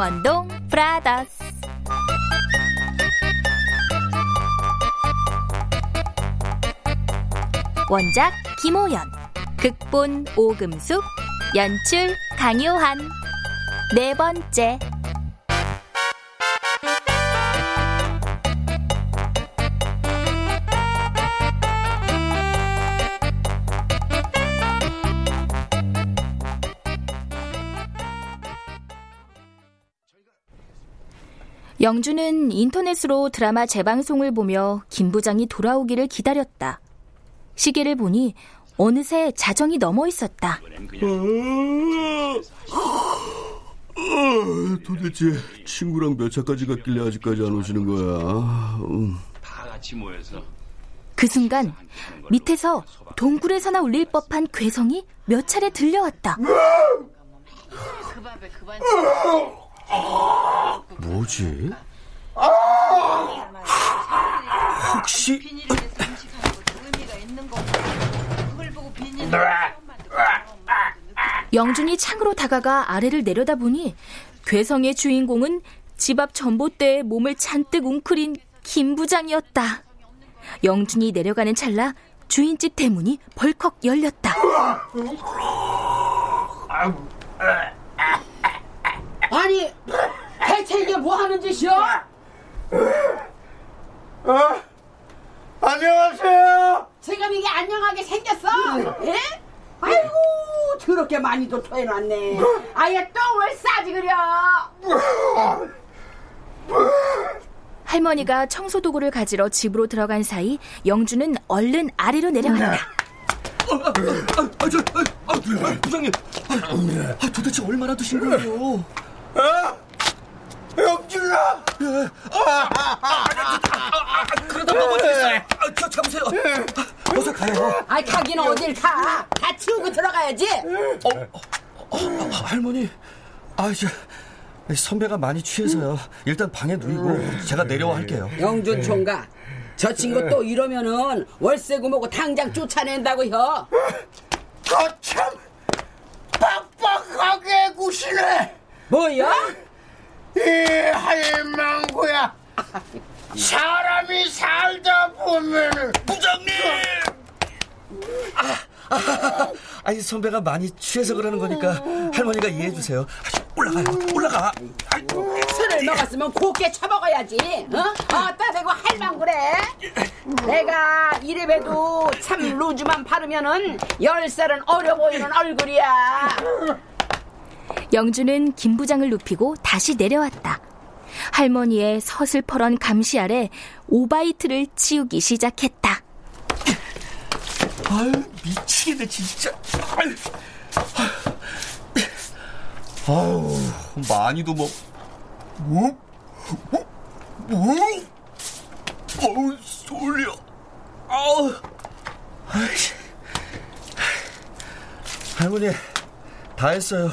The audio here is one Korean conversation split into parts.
망원동 브라더스. 원작 김호연 극본 오금숙 연출 강요한. 네 번째 영주는 인터넷으로 드라마 재방송을 보며 김 부장이 돌아오기를 기다렸다. 시계를 보니 어느새 자정이 넘어 있었다. 아, 도대체 친구랑 몇 차까지 갔길래 아직까지 안 오시는 거야? 음. 다 같이 모여서 그 순간 밑에서 동굴에서나 울릴 법한 괴성이 몇 차례 들려왔다. 뭐지? 혹시 영준이 창으로 다가가 아래를 내려다보니 괴성의 주인공은 집 앞 전봇대에 몸을 잔뜩 웅크린 김 부장이었다. 영준이 내려가는 찰나 주인집 대문이 벌컥 열렸다. 아니 대체 이게 뭐 하는 짓이야? 안녕하세요. 지금 이게 안녕하게 생겼어? 예? 아이고 더럽게 많이도 토해놨네 아예 똥을 싸지 그려 할머니가 청소 도구를 가지러 집으로 들어간 사이 영준은 얼른 아래로 내려갔다. 아, 저, 아, 아, 부장님, 아, 아, 도대체 얼마나 드신 거예요? 영준아. 그러다 넘어지겠어요. 아, 저 잡으세요. 아, 어서 가요. 아이 가기는 어딜 가? 다 치우고 들어가야지 어, 어, 아, 할머니, 아, 저, 선배가 많이 취해서요. 일단 방에 누이고 제가 내려와 할게요. 영준 총각 저 친구 또 이러면은 월세 구모고 당장 쫓아낸다고 혀 거참 빡빡하게 구시네. 뭐야? 이 할망구야. 사람이 살다 보면은 부장님! 아, 아, 아니 선배가 많이 취해서 그러는 거니까 할머니가 이해해 주세요. 올라가요, 올라가. 술을 먹었으면 곱게 처먹어야지 어? 어따 대고 할망구래 내가 이래봬도 참 루즈만 바르면은 열 살은 어려 보이는 얼굴이야 영주는 김 부장을 눕히고 다시 내려왔다. 할머니의 서슬퍼런 감시 아래 오바이트를 치우기 시작했다. 아유, 미치겠네, 진짜. 아유, 많이도 먹. 뭐? 뭐? 뭐? 어우, 소리야. 아우. 할머니, 다 했어요.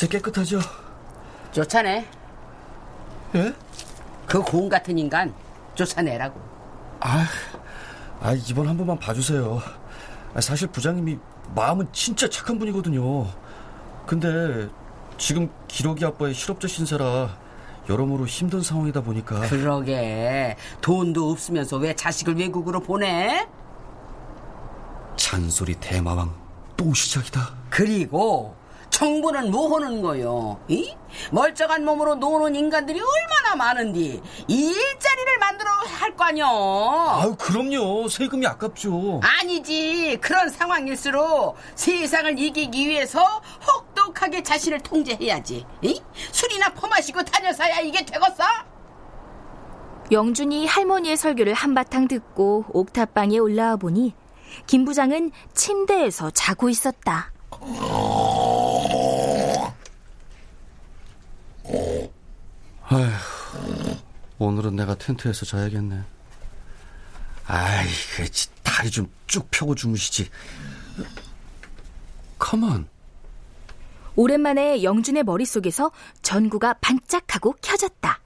이제 깨끗하죠? 쫓아내. 예? 그공 같은 인간 쫓아내라고. 아, 아 이번 한 번만 봐주세요. 아, 사실 부장님이 마음은 진짜 착한 분이거든요. 근데 지금 기록이 아빠의 실업자 신세라 여러모로 힘든 상황이다 보니까 그러게 돈도 없으면서 왜 자식을 외국으로 보내? 잔소리 대마왕 또 시작이다. 그리고 정부는 뭐 하는 거요? 이? 멀쩡한 몸으로 노는 인간들이 얼마나 많은디 이 일자리를 만들어 할 거 아니여? 아유 그럼요 세금이 아깝죠. 아니지 그런 상황일수록 세상을 이기기 위해서 혹독하게 자신을 통제해야지. 이? 술이나 퍼마시고 다녀서야 이게 되겠어? 영준이 할머니의 설교를 한바탕 듣고 옥탑방에 올라와 보니 김 부장은 침대에서 자고 있었다. 아휴, 오늘은 내가 텐트에서 자야겠네. 아이, 그 다리 좀 쭉 펴고 주무시지. 가만. 오랜만에 영준의 머릿속에서 전구가 반짝하고 켜졌다.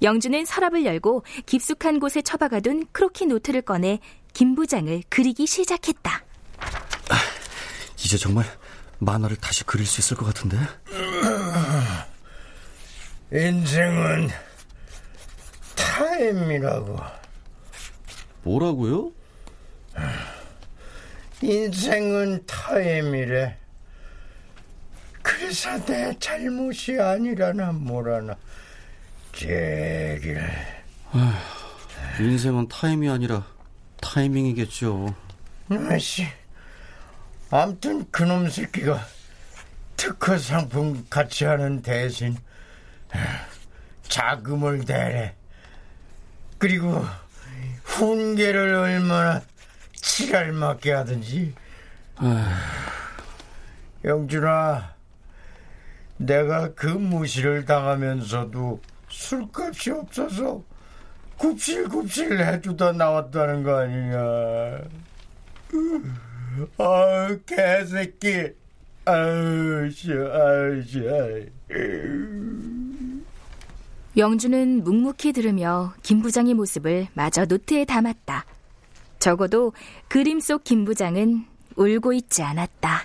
영준은 서랍을 열고 깊숙한 곳에 처박아둔 크로키 노트를 꺼내 김 부장을 그리기 시작했다. 이제 정말 만화를 다시 그릴 수 있을 것 같은데? 인생은 타임이라고. 뭐라고요? 인생은 타임이래. 그래서 내 잘못이 아니라나 뭐라나. 제길. 인생은 타임이 아니라 타이밍이겠죠. 아씨. 암튼 그놈 새끼가 특허 상품 같이 하는 대신 자금을 대래. 그리고 훈계를 얼마나 지랄맞게 하든지. 영준아, 내가 그 무시를 당하면서도 술값이 없어서 굽실굽실 해주다 나왔다는 거 아니냐. 아유, 개새끼. 아유, 씨, 아유, 씨, 아유. 영준은 묵묵히 들으며 김 부장의 모습을 마저 노트에 담았다. 적어도 그림 속 김 부장은 울고 있지 않았다.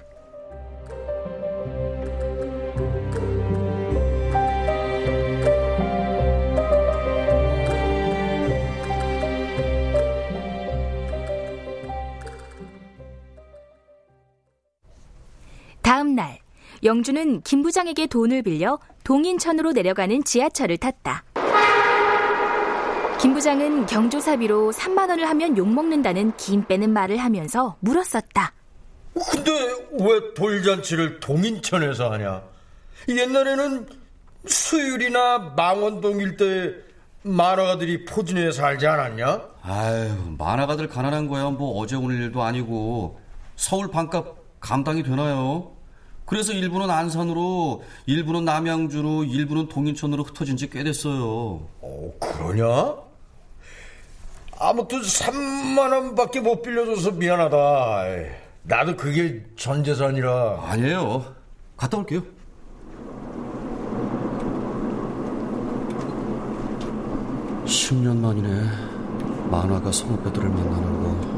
다음 날, 영준은 김 부장에게 돈을 빌려 동인천으로 내려가는 지하철을 탔다. 김 부장은 경조사비로 3만 원을 하면 욕먹는다는 김 빼는 말을 하면서 물었었다. 근데 왜 돌잔치를 동인천에서 하냐? 옛날에는 수율이나 망원동 일대 만화가들이 포진해 살지 않았냐? 아유, 만화가들 가난한 거야. 뭐 어제 오늘 일도 아니고 서울 반값 감당이 되나요? 그래서 일부는 안산으로, 일부는 남양주로, 일부는 동인천으로 흩어진 지 꽤 됐어요. 어, 그러냐? 아무튼 3만 원밖에 못 빌려줘서 미안하다. 나도 그게 전 재산이라. 아니에요. 갔다 올게요. (10년) 만이네 만화가 선후배들을 만나는 거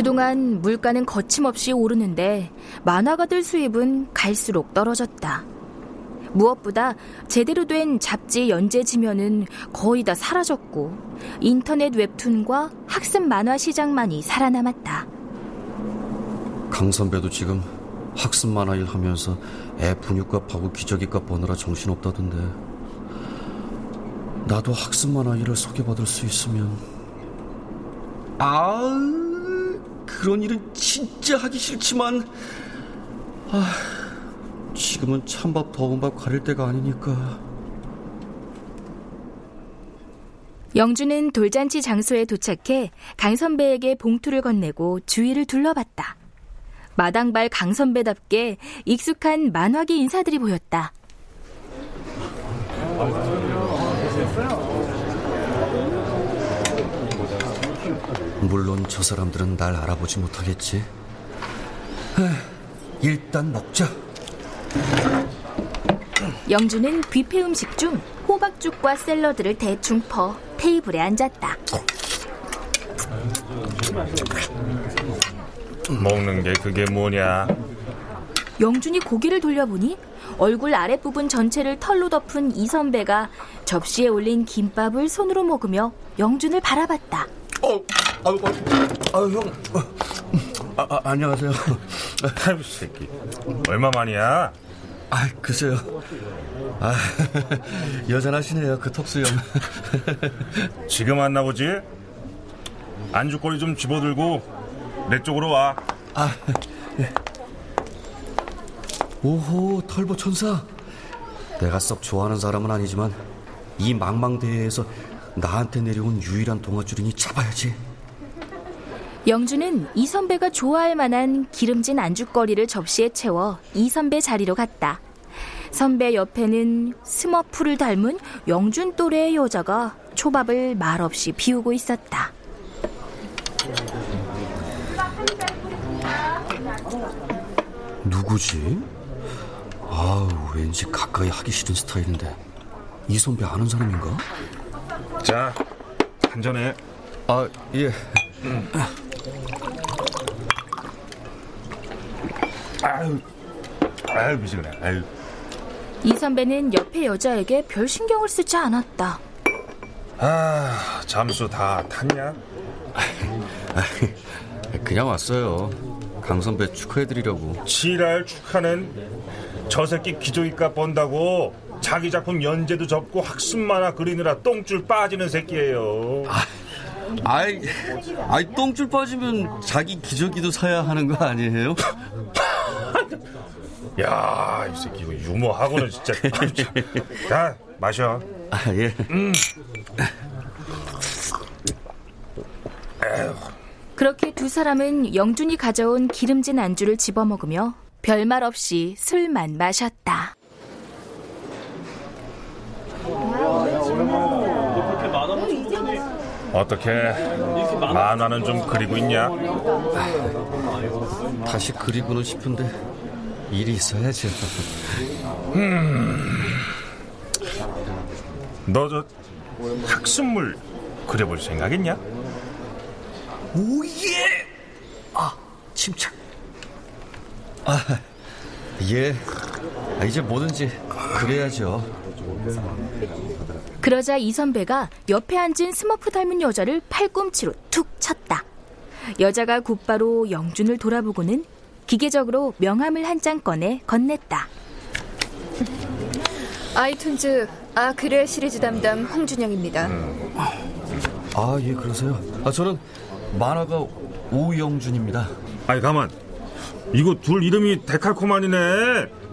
그동안 물가는 거침없이 오르는데 만화가들 수입은 갈수록 떨어졌다. 무엇보다 제대로 된 잡지 연재 지면은 거의 다 사라졌고 인터넷 웹툰과 학습 만화 시장만이 살아남았다. 강 선배도 지금 학습 만화 일 하면서 애 분유값하고 기저귀값 버느라 정신없다던데 나도 학습 만화 일을 소개받을 수 있으면 아 그런 일은 진짜 하기 싫지만 아 지금은 찬밥 더운 밥 가릴 때가 아니니까 영주는 돌잔치 장소에 도착해 강 선배에게 봉투를 건네고 주위를 둘러봤다. 마당발 강 선배답게 익숙한 만화계 인사들이 보였다. 물론 저 사람들은 날 알아보지 못하겠지. 일단 먹자. 영주는 뷔페 음식 중 호박죽과 샐러드를 대충 퍼 테이블에 앉았다. 먹는 게 그게 뭐냐? 영준이 고개를 돌려보니 얼굴 아랫부분 전체를 털로 덮은 이 선배가 접시에 올린 김밥을 손으로 먹으며 영준을 바라봤다. 어, 아유, 아유, 형. 아, 아, 안녕하세요. 아유, 새끼. 얼마 만이야? 아, 글쎄요. 아, 여전하시네요, 그 턱수염. 지금 왔나 보지? 안주거리 좀 집어들고 내 쪽으로 와. 아, 예. 오호, 털보 천사. 내가 썩 좋아하는 사람은 아니지만 이 망망대해에서 나한테 내려온 유일한 동아줄이니 잡아야지. 영주는 이 선배가 좋아할 만한 기름진 안주거리를 접시에 채워 이 선배 자리로 갔다. 선배 옆에는 스머프를 닮은 영준 또래의 여자가 초밥을 말없이 비우고 있었다. 누구지? 아우, 왠지 가까이 하기 싫은 스타일인데. 이 선배 아는 사람인가? 자, 한잔해. 아, 예. 아유, 아유, 미지근해. 아유. 이 선배는 옆에 여자에게 별 신경을 쓰지 않았다. 아, 잠수 다 탔냐? 그냥 왔어요. 강 선배 축하해드리려고. 지랄 축하는 저 새끼 기저귀값 번다고 자기 작품 연재도 접고 학습 만화 그리느라 똥줄 빠지는 새끼예요. 아 이, 아이 똥줄 빠지면 자기 기저귀도 사야 하는 거 아니에요? 야, 이 새끼 이거 유머하고는 진짜. 자, 마셔. 아, 예. 음. 그렇게 두 사람은 영준이 가져온 기름진 안주를 집어먹으며 별말 없이 술만 마셨다. 어떻게 만화는 좀 그리고 있냐? 다시 그리고는 싶은데 일이 있어야죠. 음. 너저 학습물 그려볼 생각 있냐? 오예! 아, 침착. 아, 예. 아, 이제 뭐든지 그래야죠. 그러자 이 선배가 옆에 앉은 스머프 닮은 여자를 팔꿈치로 툭 쳤다. 여자가 곧바로 영준을 돌아보고는 기계적으로 명함을 한 장 꺼내 건넸다. 아이튠즈 아 그래 시리즈 담당 홍준영입니다. 아, 예, 그러세요. 아, 저는 만화가 오영준입니다. 아니 가만. 이거 둘 이름이 데칼코만이네.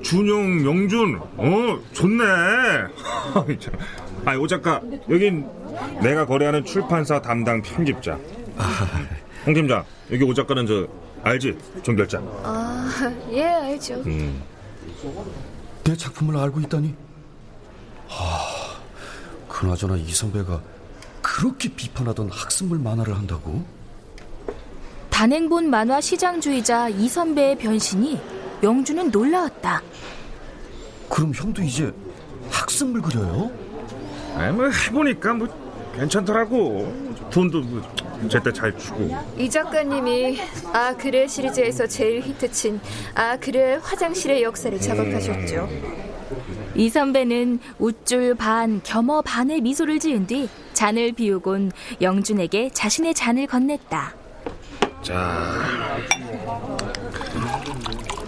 준영, 영준. 어, 좋네. 아니 오 작가, 여긴 내가 거래하는 출판사 담당 편집자. 홍 팀장, 여기 오 작가는 저 알지? 종결자. 아 예 알죠. 음. 내 작품을 알고 있다니. 아, 그나저나 이 선배가 그렇게 비판하던 학습물 만화를 한다고? 단행본 만화 시장주의자 이 선배의 변신이 영준은 놀라웠다. 그럼 형도 이제 학습물 그려요? 아니 뭐 해보니까 뭐 괜찮더라고. 돈도 뭐 제때 잘 주고. 이 작가님이 아 그래 시리즈에서 제일 히트친 아 그래 화장실의 역사를 작업하셨죠. 이 선배는 웃줄 반, 겸허 반의 미소를 지은 뒤 잔을 비우곤 영준에게 자신의 잔을 건넸다. 자,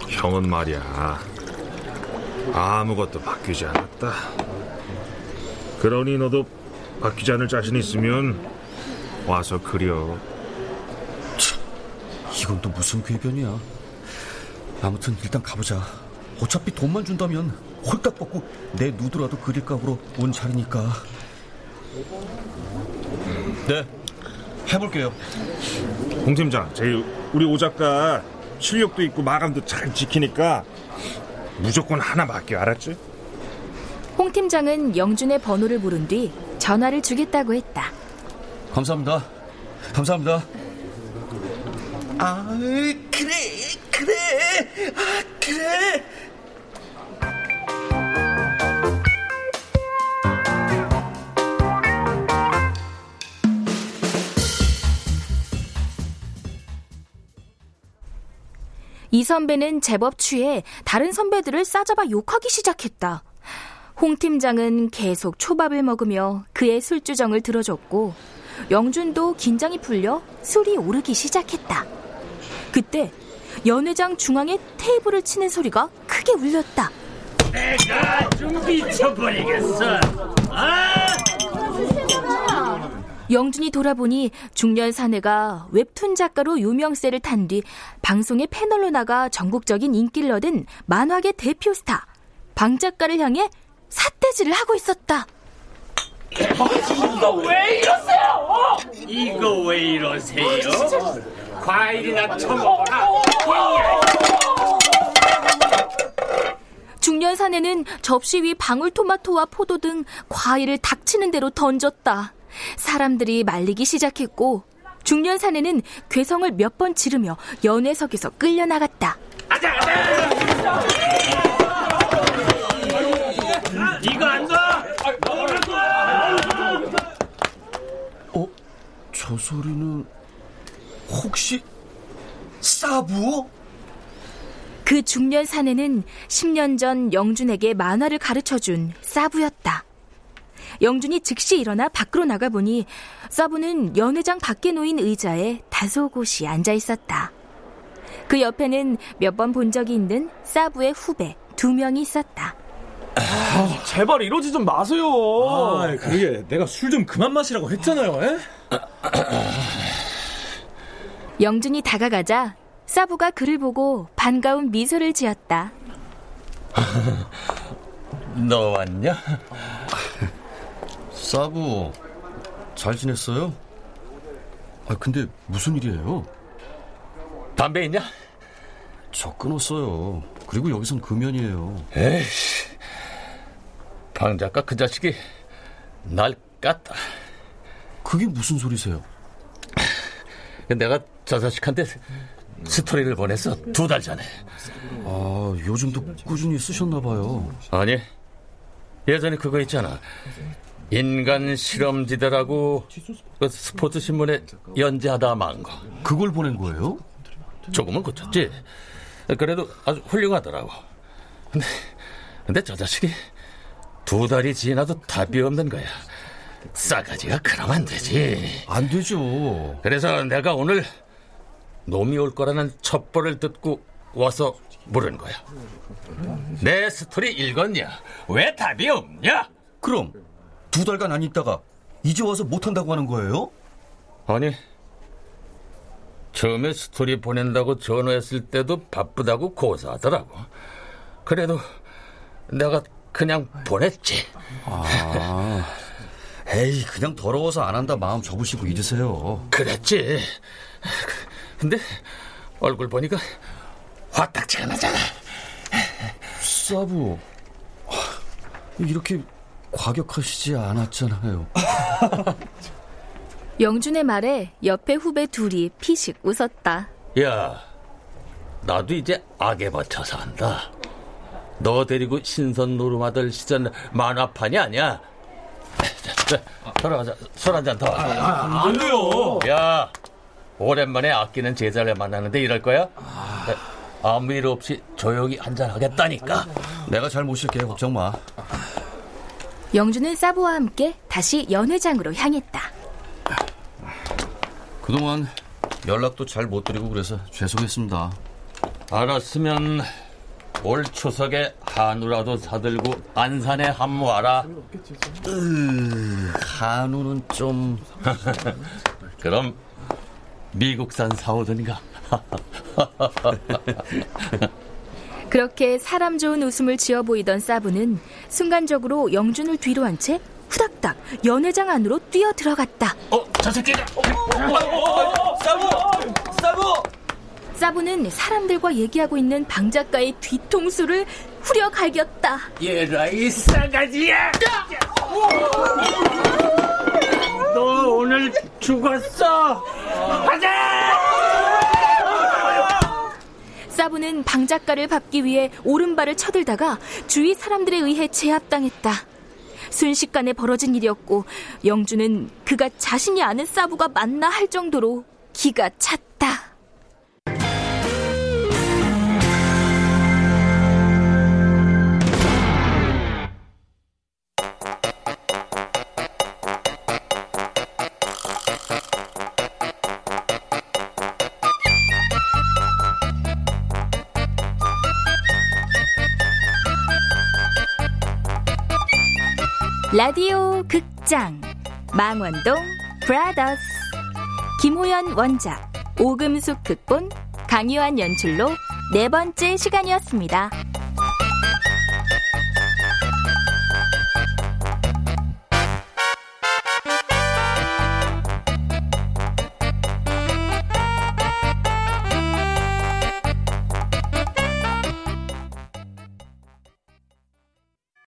형은 말이야 아무것도 바뀌지 않았다. 그러니 너도 바뀌지 않을 자신 있으면 와서 그려. 이건 또 무슨 궤변이야. 아무튼 일단 가보자. 어차피 돈만 준다면 홀딱 벗고 내 누드라도 그릴 각오로 온 자리니까. 네, 해볼게요. 홍 팀장, 저희 우리 오 작가 실력도 있고 마감도 잘 지키니까 무조건 하나 맡겨 알았지? 홍 팀장은 영준의 번호를 물은 뒤 전화를 주겠다고 했다. 감사합니다. 감사합니다. 아, 그래, 그래, 아, 그래. 이 선배는 제법 취해 다른 선배들을 싸잡아 욕하기 시작했다. 홍 팀장은 계속 초밥을 먹으며 그의 술주정을 들어줬고 영준도 긴장이 풀려 술이 오르기 시작했다. 그때 연회장 중앙에 테이블을 치는 소리가 크게 울렸다. 내가 좀 미쳐버리겠어. 아! 영준이 돌아보니 중년 사내가 웹툰 작가로 유명세를 탄 뒤 방송에 패널로 나가 전국적인 인기를 얻은 만화계 대표 스타 방 작가를 향해 삿대질을 하고 있었다. 이거 왜 이러세요? 이거 왜 이러세요? 과일이나 처먹어라. 중년 사내는 접시 위 방울토마토와 포도 등 과일을 닥치는 대로 던졌다. 사람들이 말리기 시작했고 중년 사내는 괴성을 몇 번 지르며 연회석에서 끌려나갔다. 이거 안 놔! 어? 저 소리는 혹시 사부? 그 중년 사내는 10년 전 영준에게 만화를 가르쳐준 사부였다. 영준이 즉시 일어나 밖으로 나가보니 사부는 연회장 밖에 놓인 의자에 다소 곳이 앉아 있었다. 그 옆에는 몇 번 본 적이 있는 사부의 후배 두 명이 있었다. 아, 제발 이러지 좀 마세요. 아, 그러게 내가 술 좀 그만 마시라고 했잖아요. 에? 영준이 다가가자 사부가 그를 보고 반가운 미소를 지었다. 너 왔냐? 사부, 잘 지냈어요? 아, 근데 무슨 일이에요? 담배 있냐? 저 끊었어요. 그리고 여기선 금연이에요. 에이 씨. 방 작가 그 자식이 날 깠다. 그게 무슨 소리세요? 내가 저 자식한테 스토리를 보냈어 두 달 전에. 아 요즘도 꾸준히 쓰셨나 봐요. 아니 예전에 그거 있잖아. 인간 실험지대라고 그 스포츠 신문에 연재하다 만 거. 그걸 보낸 거예요? 조금은 고쳤지. 그래도 아주 훌륭하더라고. 근데, 근데 저 자식이 두 달이 지나도 답이 없는 거야. 싸가지가 그러면 안 되지. 안 되죠. 그래서 내가 오늘 놈이 올 거라는 첩보를 듣고 와서 물은 거야. 내 스토리 읽었냐? 왜 답이 없냐? 그럼 두 달간 안 있다가 이제 와서 못한다고 하는 거예요? 아니 처음에 스토리 보낸다고 전화했을 때도 바쁘다고 고사하더라고. 그래도 내가 그냥 보냈지. 아, 에이 그냥 더러워서 안 한다 마음 접으시고 이러세요. 그랬지. 근데 얼굴 보니까 화딱지가 나잖아. 사부, 이렇게 과격하시지 않았잖아요. 영준의 말에 옆에 후배 둘이 피식 웃었다. 야, 나도 이제 악에 버쳐서 한다. 너 데리고 신선 노름하던 시절 만화판이 아니야. 돌아가자. 술 한 잔 더. 아, 안 돼요. 야, 오랜만에 아끼는 제자를 만나는데 이럴 거야? 아무 일 없이 조용히 한 잔 하겠다니까. 내가 잘 모실게 걱정 마. 영준은 사부와 함께 다시 연회장으로 향했다. 그동안 연락도 잘 못 드리고 그래서 죄송했습니다. 알았으면 올 추석에 한우라도 사들고 안산에 한무 와라. 으, 한우는 좀... 그럼 미국산 사오든가. 그렇게 사람 좋은 웃음을 지어 보이던 사부는 순간적으로 영준을 뒤로 한 채 후닥닥 연회장 안으로 뛰어 들어갔다. 어, 저 새끼가. 사부! 사부! 사부는 사람들과 얘기하고 있는 방 작가의 뒤통수를 후려 갈겼다. 얘라 이 싸가지야! 너 오늘 죽었어! 가자! 사부는 방 작가를 밟기 위해 오른발을 쳐들다가 주위 사람들에 의해 제압당했다. 순식간에 벌어진 일이었고 영주는 그가 자신이 아는 사부가 맞나 할 정도로 기가 찼다. 라디오 극장 망원동 브라더스 김호연 원작 오금숙 극본 강유한 연출로 네 번째 시간이었습니다.